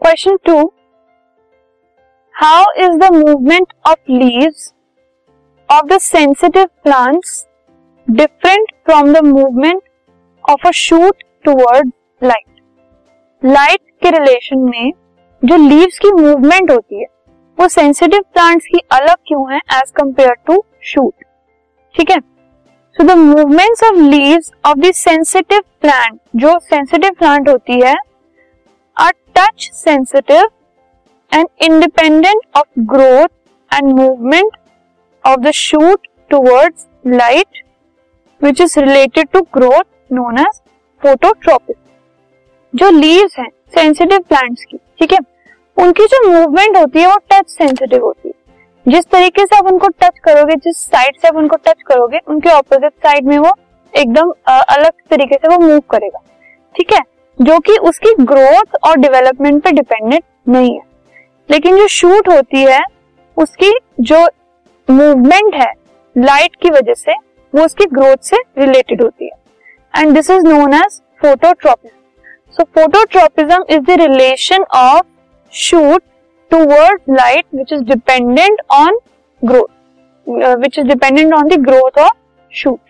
Question two how is the movement of leaves of the sensitive plants different from the movement of a shoot toward light light के relation में जो leaves की movement होती है, वो sensitive plants की अलग क्यों है एज कंपेयर टू शूट ठीक है? So the movements of leaves of the sensitive plant जो सेंसिटिव प्लांट होती है touch sensitive and independent of growth and movement of the shoot towards light which is related to growth known as phototropism जो leaves हैं sensitive plants की, ठीक है? उनकी जो मूवमेंट होती है, वो टच सेंसिटिव होती है। जिस तरीके से आप उनको टच करोगे, जिस साइड से आप उनको टच करोगे, उनके ऑपोजिट साइड में वो एकदम अलग तरीके से वो मूव करेगा। ठीक है? जो कि उसकी ग्रोथ और डेवलपमेंट पे डिपेंडेंट नहीं है। लेकिन जो शूट होती है, उसकी जो मूवमेंट है लाइट की वजह से, वो उसकी ग्रोथ से रिलेटेड होती है। And this is known as phototropism so phototropism is the relation of shoot towards light which is dependent on growth which is dependent on the growth of of